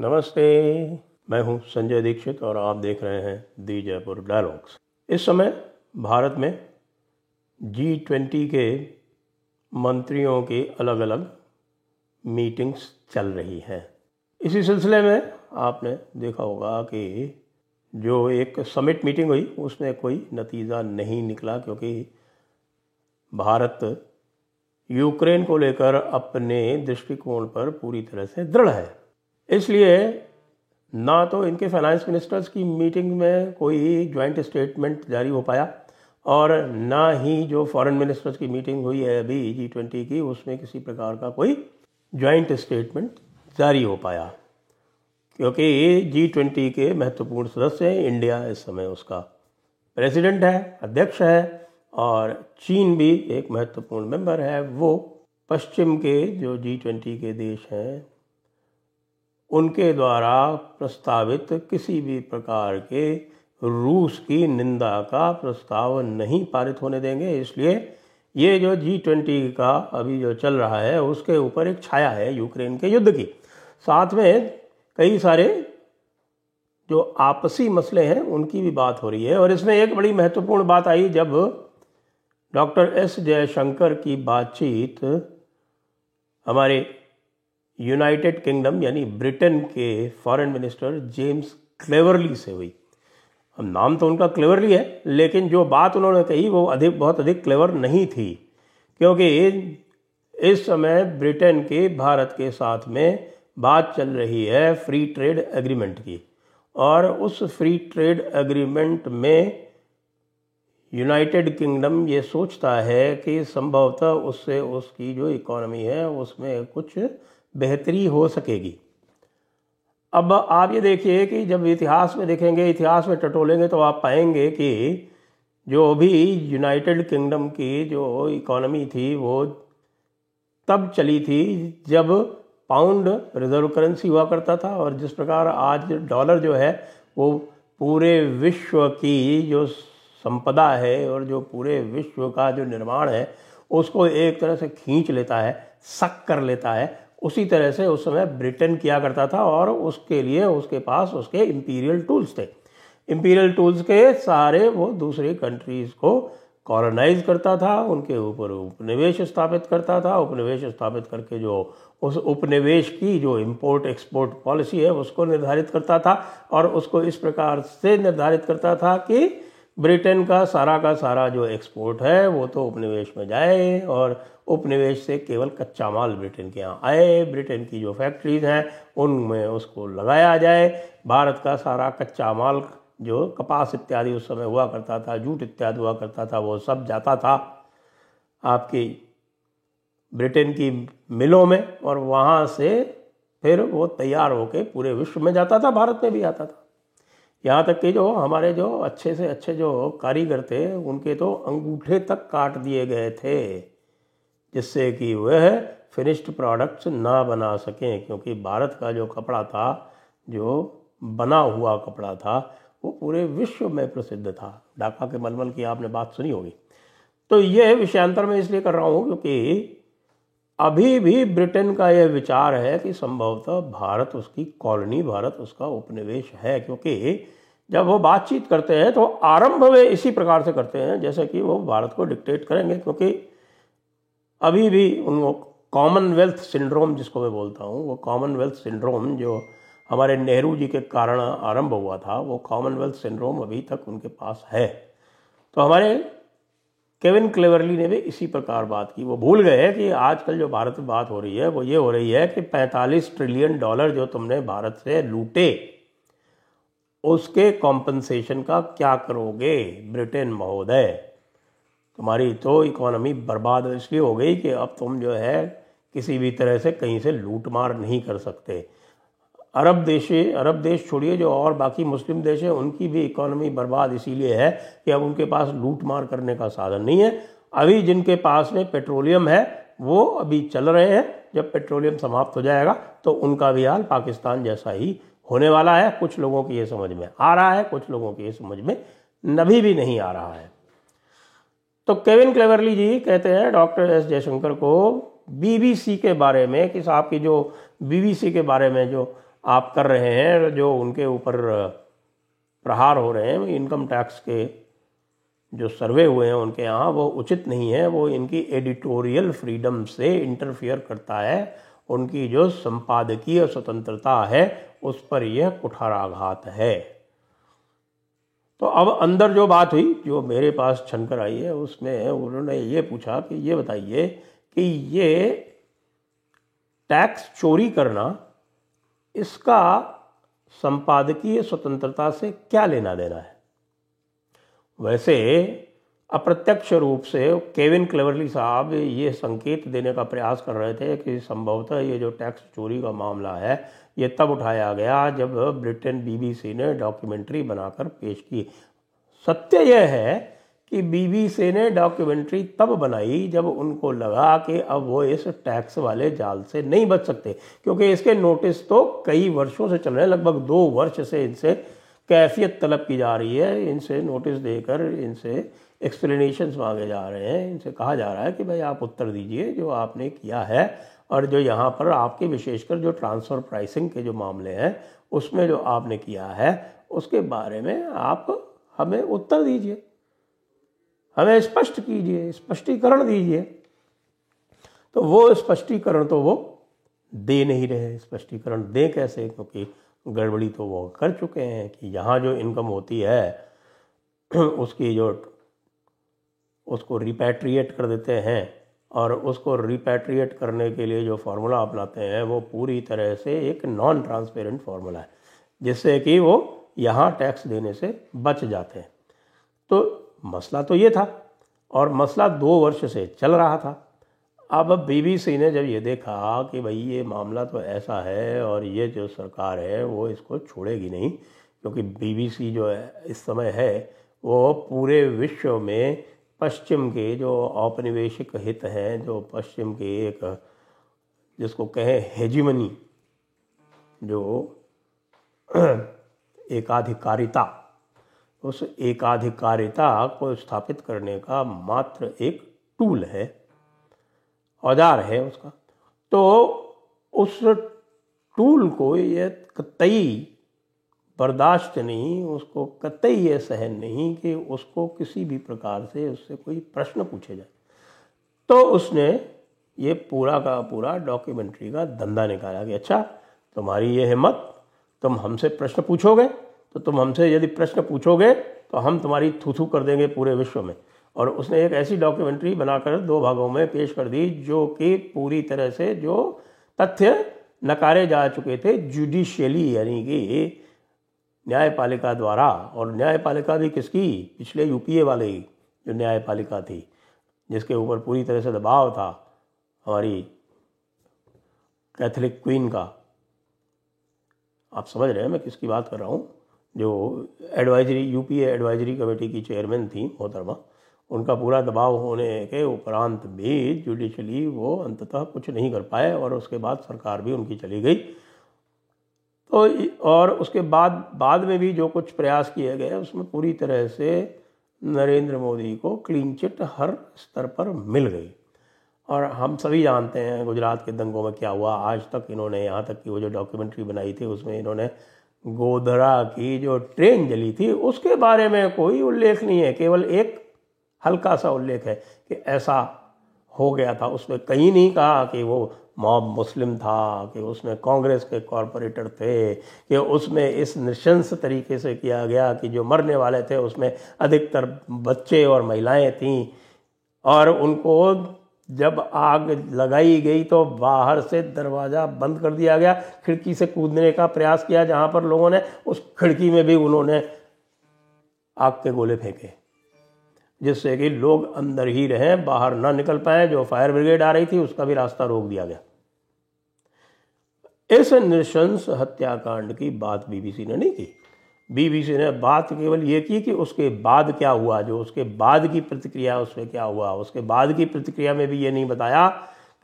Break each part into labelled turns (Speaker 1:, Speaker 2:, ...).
Speaker 1: नमस्ते। मैं हूँ संजय दीक्षित और आप देख रहे हैं दी जयपुर डायलॉग्स। इस समय भारत में जी ट्वेंटी के मंत्रियों की अलग अलग मीटिंग्स चल रही हैं। इसी सिलसिले में आपने देखा होगा कि जो एक समिट मीटिंग हुई, उसमें कोई नतीजा नहीं निकला क्योंकि भारत यूक्रेन को लेकर अपने दृष्टिकोण पर पूरी तरह से दृढ़ है। इसलिए ना तो इनके फाइनेंस मिनिस्टर्स की मीटिंग में कोई ज्वाइंट स्टेटमेंट जारी हो पाया और ना ही जो फॉरेन मिनिस्टर्स की मीटिंग हुई है अभी जी ट्वेंटी की, उसमें किसी प्रकार का कोई ज्वाइंट स्टेटमेंट जारी हो पाया। क्योंकि जी ट्वेंटी के महत्वपूर्ण सदस्य इंडिया इस समय उसका प्रेसिडेंट है, अध्यक्ष है और चीन भी एक महत्वपूर्ण मेंबर है। वो पश्चिम के जो जी ट्वेंटी के देश हैं उनके द्वारा प्रस्तावित किसी भी प्रकार के रूस की निंदा का प्रस्ताव नहीं पारित होने देंगे। इसलिए ये जो जी ट्वेंटी का अभी जो चल रहा है, उसके ऊपर एक छाया है यूक्रेन के युद्ध की। साथ में कई सारे जो आपसी मसले हैं, उनकी भी बात हो रही है। और इसमें एक बड़ी महत्वपूर्ण बात आई, जब डॉक्टर एस जयशंकर की बातचीत हमारे यूनाइटेड किंगडम, यानी ब्रिटेन के फॉरेन मिनिस्टर जेम्स क्लेवरली से हुई। अब नाम तो उनका क्लेवरली है, लेकिन जो बात उन्होंने कही वो अधिक, बहुत अधिक क्लेवर नहीं थी, क्योंकि इस समय ब्रिटेन के, भारत के साथ में बात चल रही है फ्री ट्रेड एग्रीमेंट की। और उस फ्री ट्रेड एग्रीमेंट में यूनाइटेड किंगडम ये सोचता है कि संभवतः उससे उसकी जो इकोनॉमी है, उसमें कुछ बेहतरी हो सकेगी। अब आप ये देखिए कि जब इतिहास में देखेंगे, इतिहास में टटोलेंगे तो आप पाएँगे कि जो भी यूनाइटेड किंगडम की जो इकोनॉमी थी, वो तब चली थी जब पाउंड रिज़र्व करेंसी हुआ करता था और जिस प्रकार आज डॉलर जो है, वो पूरे विश्व की जो संपदा है और जो पूरे विश्व का जो निर्माण है, उसको एक तरह से खींच लेता है, सक कर लेता है उसी तरह से उस समय ब्रिटेन किया करता था और उसके लिए उसके पास उसके इम्पीरियल टूल्स थे। इम्पीरियल टूल्स के सारे वो दूसरी कंट्रीज़ को कॉलोनाइज करता था, उनके ऊपर उपनिवेश स्थापित करता था। उपनिवेश स्थापित करके जो उस उपनिवेश की जो इंपोर्ट एक्सपोर्ट पॉलिसी है, उसको निर्धारित करता था और उसको इस प्रकार से निर्धारित करता था कि ब्रिटेन का सारा का सारा जो एक्सपोर्ट है, वो तो उपनिवेश में जाए और उपनिवेश से केवल कच्चा माल ब्रिटेन के यहाँ आए। ब्रिटेन की जो फैक्ट्रीज हैं, उनमें उसको लगाया जाए। भारत का सारा कच्चा माल जो कपास इत्यादि उस समय हुआ करता था, जूट इत्यादि हुआ करता था, वो सब जाता था आपकी ब्रिटेन की मिलों में और वहाँ से फिर वो तैयार होके पूरे विश्व में जाता था, भारत में भी आता था। यहाँ तक कि जो हमारे जो अच्छे से अच्छे जो कारीगर थे, उनके तो अंगूठे तक काट दिए गए थे। जिससे कि वह फिनिश्ड प्रोडक्ट्स ना बना सकें, क्योंकि भारत का जो कपड़ा था, जो बना हुआ कपड़ा था, वो पूरे विश्व में प्रसिद्ध था। ढाका के मलमल की आपने बात सुनी होगी। तो यह विषयांतर में इसलिए कर रहा हूँ क्योंकि अभी भी ब्रिटेन का यह विचार है कि संभवतः भारत उसकी कॉलोनी, भारत उसका उपनिवेश है, क्योंकि जब वो बातचीत करते हैं तो आरंभ वे इसी प्रकार से करते हैं, जैसे कि वो भारत को डिक्टेट करेंगे, क्योंकि अभी भी उन कॉमनवेल्थ सिंड्रोम जिसको मैं बोलता हूँ, वो कॉमनवेल्थ सिंड्रोम जो हमारे नेहरू जी के कारण आरंभ हुआ था, वो कॉमनवेल्थ सिंड्रोम अभी तक उनके पास है। तो हमारे केविन क्लेवरली ने भी इसी प्रकार बात की। वो भूल गए कि आजकल जो भारत में बात हो रही है, वो ये हो रही है कि 45 ट्रिलियन डॉलर जो तुमने भारत से लूटे, उसके कॉम्पनसेशन का क्या करोगे, ब्रिटेन महोदय? तुम्हारी तो इकोनॉमी बर्बाद इसलिए हो गई कि अब तुम जो है किसी भी तरह से कहीं से लूट मार नहीं कर सकते। अरब देश अरब देश छोड़िए, जो और बाकी मुस्लिम देश है, उनकी भी इकोनॉमी बर्बाद इसीलिए है कि अब उनके पास लूट मार करने का साधन नहीं है। अभी जिनके पास में पेट्रोलियम है, वो अभी चल रहे हैं। जब पेट्रोलियम समाप्त हो जाएगा तो उनका भी हाल पाकिस्तान जैसा ही होने वाला है। कुछ लोगों की ये समझ में आ रहा है, कुछ लोगों की ये समझ में नभी भी नहीं आ रहा है। तो केविन क्लेवरली जी कहते हैं डॉक्टर एस जयशंकर को बीबीसी के बारे में कि साहब की जो बीबीसी के बारे में जो आप कर रहे हैं, जो उनके ऊपर प्रहार हो रहे हैं, इनकम टैक्स के जो सर्वे हुए हैं उनके यहाँ, वो उचित नहीं है। वो इनकी एडिटोरियल फ्रीडम से इंटरफियर करता है। उनकी जो संपादकीय स्वतंत्रता है, उस पर यह कुठाराघात है। तो अब अंदर जो बात हुई, जो मेरे पास छनकर आई है, उसमें उन्होंने ये पूछा कि ये बताइए कि ये टैक्स चोरी करना, इसका संपादकीय स्वतंत्रता से क्या लेना देना है? वैसे अप्रत्यक्ष रूप से केविन क्लेवरली साहब ये संकेत देने का प्रयास कर रहे थे कि संभवतः ये जो टैक्स चोरी का मामला है, ये तब उठाया गया जब ब्रिटेन बीबीसी ने डॉक्यूमेंट्री बनाकर पेश की। सत्य यह है कि बीबीसी ने डॉक्यूमेंट्री तब बनाई जब उनको लगा कि अब वो इस टैक्स वाले जाल से नहीं बच सकते, क्योंकि इसके नोटिस तो कई वर्षों से चल रहे हैं, लगभग दो वर्ष से इनसे कैफियत तलब की जा रही है। इनसे नोटिस देकर, इनसे एक्सप्लेनेशंस मांगे जा रहे हैं। इनसे कहा जा रहा है कि भाई आप उत्तर दीजिए जो आपने किया है और जो यहाँ पर आपके विशेषकर जो ट्रांसफ़र प्राइसिंग के जो मामले हैं, उसमें जो आपने किया है, उसके बारे में आप हमें उत्तर दीजिए। हमें स्पष्ट कीजिए, स्पष्टीकरण दीजिए। तो वो स्पष्टीकरण तो वो दे नहीं रहे स्पष्टीकरण दे कैसे? क्योंकि गड़बड़ी तो वो कर चुके हैं कि यहाँ जो इनकम होती है, उसकी जो, उसको रिपैट्रिएट कर देते हैं और उसको रिपैट्रिएट करने के लिए जो फार्मूला अपनाते हैं, वो पूरी तरह से एक नॉन ट्रांसपेरेंट फार्मूला है, जिससे कि वो यहाँ टैक्स देने से बच जाते हैं। तो मसला तो ये था और मसला दो वर्ष से चल रहा था। अब बीबीसी ने जब ये देखा कि भाई ये मामला तो ऐसा है और ये जो सरकार है, वो इसको छोड़ेगी नहीं, क्योंकि बीबीसी जो है, इस समय है, वो पूरे विश्व में पश्चिम के जो औपनिवेशिक हित हैं, जो पश्चिम के एक, जिसको कहें हेजिमनी, जो एकाधिकारिता, उस एकाधिकारिता को स्थापित करने का मात्र एक टूल है। औज़ार है उसका। तो उस टूल को ये कतई बर्दाश्त नहीं, उसको कतई ये सहन नहीं कि उसको किसी भी प्रकार से उससे कोई प्रश्न पूछे जाए। तो उसने ये पूरा का पूरा डॉक्यूमेंट्री का धंधा निकाला कि अच्छा तुम्हारी ये हिम्मत, तुम हमसे प्रश्न पूछोगे तो तुम हमसे यदि प्रश्न पूछोगे तो हम तुम्हारी थू थू कर देंगे पूरे विश्व में। और उसने एक ऐसी डॉक्यूमेंट्री बनाकर दो भागों में पेश कर दी, जो कि पूरी तरह से जो तथ्य नकारे जा चुके थे जुडिशियली यानी कि न्यायपालिका द्वारा। और न्यायपालिका भी किसकी? पिछले यूपीए वाले जो न्यायपालिका थी, जिसके ऊपर पूरी तरह से दबाव था हमारी कैथलिक क्वीन का। आप समझ रहे हैं मैं किसकी बात कर रहा हूँ? जो एडवाइजरी यूपीए एडवाइजरी कमेटी की चेयरमैन थी मोहतरमा। उनका पूरा दबाव होने के उपरांत भी जुडिशली वो अंततः कुछ नहीं कर पाए और उसके बाद सरकार भी उनकी चली गई। तो और उसके बाद बाद में भी जो कुछ प्रयास किए गए, उसमें पूरी तरह से नरेंद्र मोदी को क्लीन चिट हर स्तर पर मिल गई। और हम सभी जानते हैं गुजरात के दंगों में क्या हुआ। आज तक इन्होंने, यहाँ तक कि वो जो डॉक्यूमेंट्री बनाई थी, उसमें इन्होंने गोधरा की जो ट्रेन जली थी, उसके बारे में कोई उल्लेख नहीं है। केवल एक हल्का सा उल्लेख है कि ऐसा हो गया था। उसमें कहीं नहीं कहा कि वो मॉब मुस्लिम था, कि उसमें कांग्रेस के कॉरपोरेटर थे, कि उसमें इस निशंस तरीके से किया गया कि जो मरने वाले थे उसमें अधिकतर बच्चे और महिलाएँ थीं। और उनको जब आग लगाई गई तो बाहर से दरवाज़ा बंद कर दिया गया, खिड़की से कूदने का प्रयास किया जहाँ पर लोगों ने, उस खिड़की में भी उन्होंने आग के गोले फेंके। जिससे कि लोग अंदर ही रहें, बाहर ना निकल पाए, जो फायर ब्रिगेड आ रही थी, उसका भी रास्ता रोक दिया गया। इस नृशंस हत्याकांड की बात बीबीसी ने नहीं की। बीबीसी ने बात केवल ये की कि उसके बाद क्या हुआ, जो उसके बाद की प्रतिक्रिया उसमें क्या हुआ। उसके बाद की प्रतिक्रिया में भी ये नहीं बताया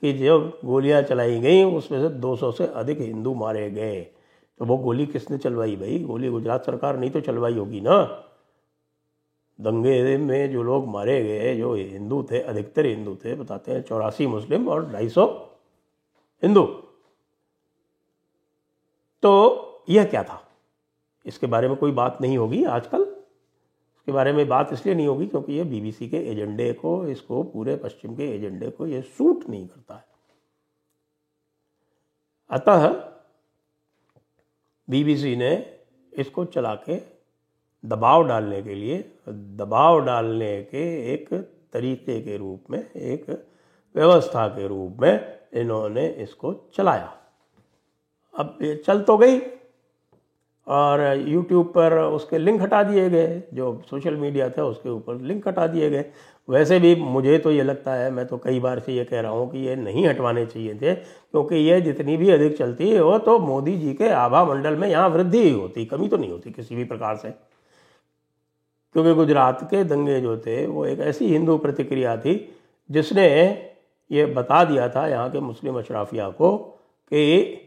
Speaker 1: कि जो गोलियाँ चलाई गई, उसमें से 200 से अधिक हिंदू मारे गए। तो वो गोली किसने चलवाई भाई? गोली गुजरात सरकार नहीं तो चलवाई होगी ना? दंगे में जो लोग मारे गए, जो हिंदू थे, अधिकतर हिंदू थे, बताते हैं चौरासी मुस्लिम और ढाई सौ हिंदू। तो यह क्या था? इसके बारे में कोई बात नहीं होगी आजकल। इसके बारे में बात इसलिए नहीं होगी क्योंकि ये बीबीसी के एजेंडे को, इसको पूरे पश्चिम के एजेंडे को ये सूट नहीं करता है। अतः बीबीसी ने इसको चला के दबाव डालने के लिए, दबाव डालने के एक तरीके के रूप में, एक व्यवस्था के रूप में इन्होंने इसको चलाया। अब ये चल तो गई और यूट्यूब पर उसके लिंक हटा दिए गए, जो सोशल मीडिया था उसके ऊपर लिंक हटा दिए गए। वैसे भी मुझे तो ये लगता है, मैं तो कई बार से ये कह रहा हूँ कि ये नहीं हटवाने चाहिए थे, क्योंकि ये जितनी भी अधिक चलती है, वो तो मोदी जी के आभा मंडल में यहाँ वृद्धि ही होती, कमी तो नहीं होती किसी भी प्रकार से। क्योंकि गुजरात के दंगे जो थे, वो एक ऐसी हिंदू प्रतिक्रिया थी, जिसने ये बता दिया था यहाँ के मुस्लिम अशराफिया को कि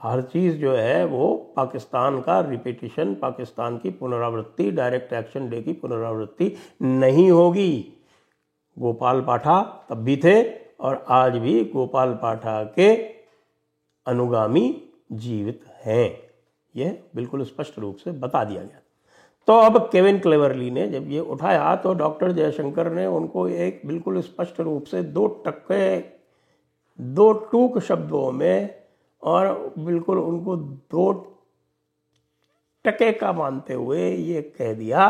Speaker 1: हर चीज़ जो है, वो पाकिस्तान का रिपीटिशन पाकिस्तान की पुनरावृत्ति डायरेक्ट एक्शन डे की पुनरावृत्ति नहीं होगी। गोपाल पाठा तब भी थे और आज भी गोपाल पाठा के अनुगामी जीवित हैं। यह बिल्कुल स्पष्ट रूप से बता दिया गया तो अब केविन क्लेवरली ने जब ये उठाया तो डॉक्टर जयशंकर ने उनको एक बिल्कुल स्पष्ट रूप से दो टक्के, दो टूक शब्दों में और बिल्कुल उनको दो टके का मानते हुए ये कह दिया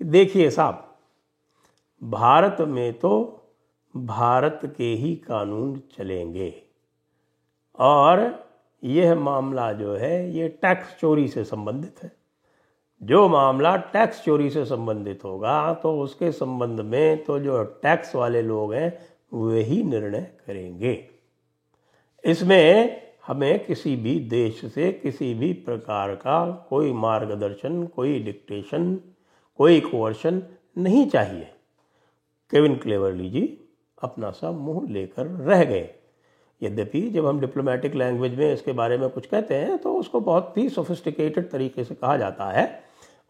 Speaker 1: कि देखिए साहब, भारत में तो भारत के ही कानून चलेंगे और यह मामला जो है, ये टैक्स चोरी से संबंधित है। जो मामला टैक्स चोरी से संबंधित होगा तो उसके संबंध में तो जो टैक्स वाले लोग हैं, वही निर्णय करेंगे। इसमें हमें किसी भी देश से किसी भी प्रकार का कोई मार्गदर्शन, कोई डिक्टेशन कोई कोवर्शन नहीं चाहिए। केविन क्लेवरली जी अपना सा मुँह लेकर रह गए। यद्यपि जब हम डिप्लोमेटिक लैंग्वेज में इसके बारे में कुछ कहते हैं तो उसको बहुत ही सोफिस्टिकेटेड तरीके से कहा जाता है।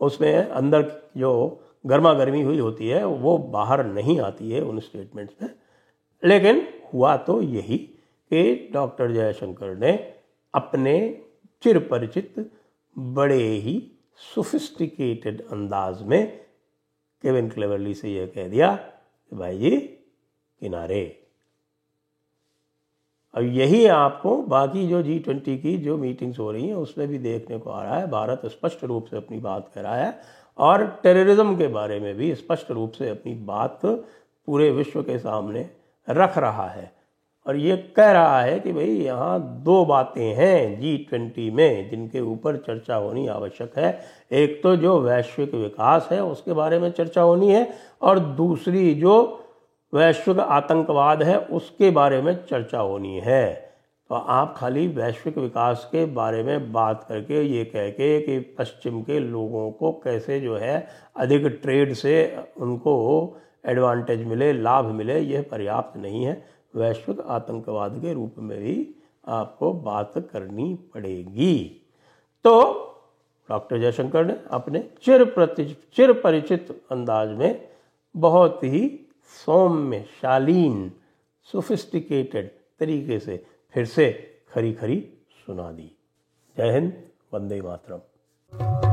Speaker 1: उसमें अंदर जो गर्मा गर्मी हुई होती है, वो बाहर नहीं आती है उन स्टेटमेंट्स में। लेकिन हुआ तो यही कि डॉक्टर जयशंकर ने अपने चिर परिचित बड़े ही सोफिस्टिकेटेड अंदाज में केविन क्लेवरली से यह कह दिया कि भाई जी, किनारे। अब यही आपको बाकी जो जी ट्वेंटी की जो मीटिंग्स हो रही हैं, उसमें भी देखने को आ रहा है। भारत स्पष्ट रूप से अपनी बात कह रहा है और टेररिज्म के बारे में भी स्पष्ट रूप से अपनी बात पूरे विश्व के सामने रख रहा है। और ये कह रहा है कि भाई, यहाँ दो बातें हैं जी ट्वेंटी में जिनके ऊपर चर्चा होनी आवश्यक है। एक तो जो वैश्विक विकास है, उसके बारे में चर्चा होनी है और दूसरी जो वैश्विक आतंकवाद है, उसके बारे में चर्चा होनी है। तो आप खाली वैश्विक विकास के बारे में बात करके ये कह के कि पश्चिम के लोगों को कैसे जो है अधिक ट्रेड से उनको एडवांटेज मिले, लाभ मिले, यह पर्याप्त नहीं है। वैश्विक आतंकवाद के रूप में भी आपको बात करनी पड़ेगी। तो डॉक्टर जयशंकर ने अपने चिर प्रति, चिर परिचित अंदाज में बहुत ही सौम्य, शालीन सोफिस्टिकेटेड तरीके से फिर से खरी खरी सुना दी। जय हिंद, वंदे मातरम।